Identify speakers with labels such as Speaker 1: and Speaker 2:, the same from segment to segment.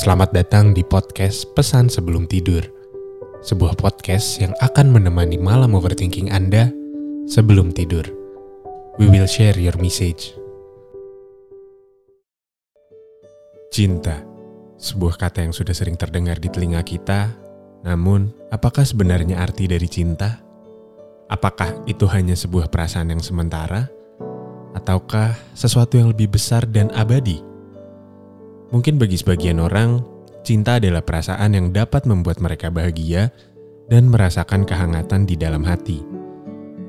Speaker 1: Selamat datang di podcast Pesan Sebelum Tidur. Sebuah podcast yang akan menemani malam overthinking Anda sebelum tidur. We will share your message. Cinta, sebuah kata yang sudah sering terdengar di telinga kita, namun apakah sebenarnya arti dari cinta? Apakah itu hanya sebuah perasaan yang sementara? Ataukah sesuatu yang lebih besar dan abadi? Mungkin bagi sebagian orang, cinta adalah perasaan yang dapat membuat mereka bahagia dan merasakan kehangatan di dalam hati.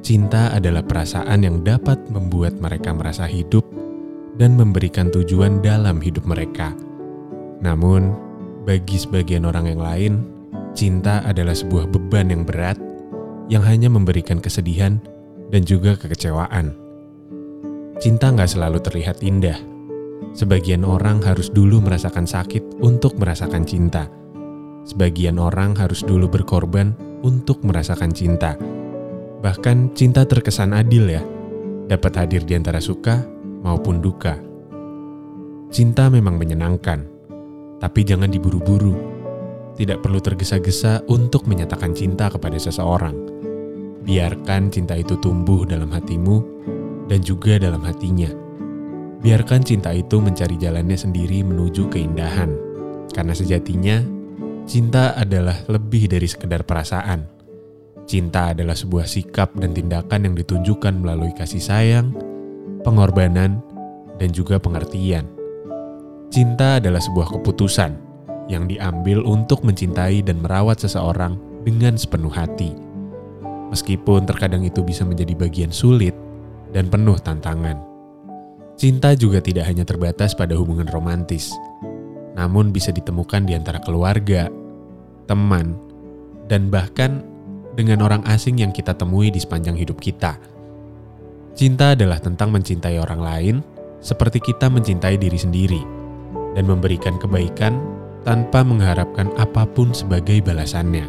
Speaker 1: Cinta adalah perasaan yang dapat membuat mereka merasa hidup dan memberikan tujuan dalam hidup mereka. Namun, bagi sebagian orang yang lain, cinta adalah sebuah beban yang berat yang hanya memberikan kesedihan dan juga kekecewaan. Cinta nggak selalu terlihat indah, Sebagian orang harus dulu merasakan sakit untuk merasakan cinta. Sebagian orang harus dulu berkorban untuk merasakan cinta. Bahkan cinta terkesan adil ya, dapat hadir di antara suka maupun duka. Cinta memang menyenangkan, tapi jangan diburu-buru. Tidak perlu tergesa-gesa untuk menyatakan cinta kepada seseorang. Biarkan cinta itu tumbuh dalam hatimu dan juga dalam hatinya Biarkan cinta itu mencari jalannya sendiri menuju keindahan. Karena sejatinya, cinta adalah lebih dari sekedar perasaan. Cinta adalah sebuah sikap dan tindakan yang ditunjukkan melalui kasih sayang, pengorbanan, dan juga pengertian. Cinta adalah sebuah keputusan yang diambil untuk mencintai dan merawat seseorang dengan sepenuh hati. Meskipun terkadang itu bisa menjadi bagian sulit dan penuh tantangan. Cinta juga tidak hanya terbatas pada hubungan romantis, namun bisa ditemukan di antara keluarga, teman, dan bahkan dengan orang asing yang kita temui di sepanjang hidup kita. Cinta adalah tentang mencintai orang lain seperti kita mencintai diri sendiri dan memberikan kebaikan tanpa mengharapkan apa pun sebagai balasannya.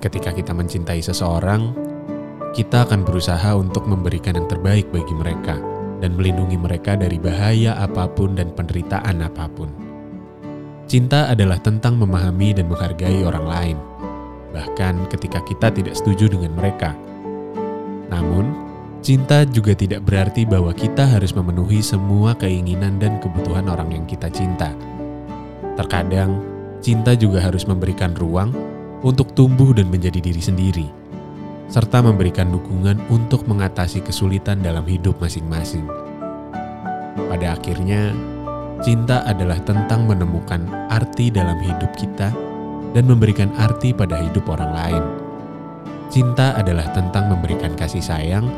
Speaker 1: Ketika kita mencintai seseorang, kita akan berusaha untuk memberikan yang terbaik bagi mereka dan melindungi mereka dari bahaya apa pun dan penderitaan apa pun. Cinta adalah tentang memahami dan menghargai orang lain, bahkan ketika kita tidak setuju dengan mereka. Namun, cinta juga tidak berarti bahwa kita harus memenuhi semua keinginan dan kebutuhan orang yang kita cinta. Terkadang, cinta juga harus memberikan ruang untuk tumbuh dan menjadi diri sendiri serta memberikan dukungan untuk mengatasi kesulitan dalam hidup masing-masing. Pada akhirnya, cinta adalah tentang menemukan arti dalam hidup kita dan memberikan arti pada hidup orang lain. Cinta adalah tentang memberikan kasih sayang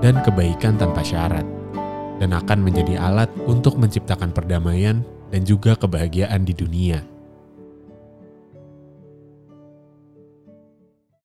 Speaker 1: dan kebaikan tanpa syarat, dan akan menjadi alat untuk menciptakan perdamaian dan juga kebahagiaan di dunia.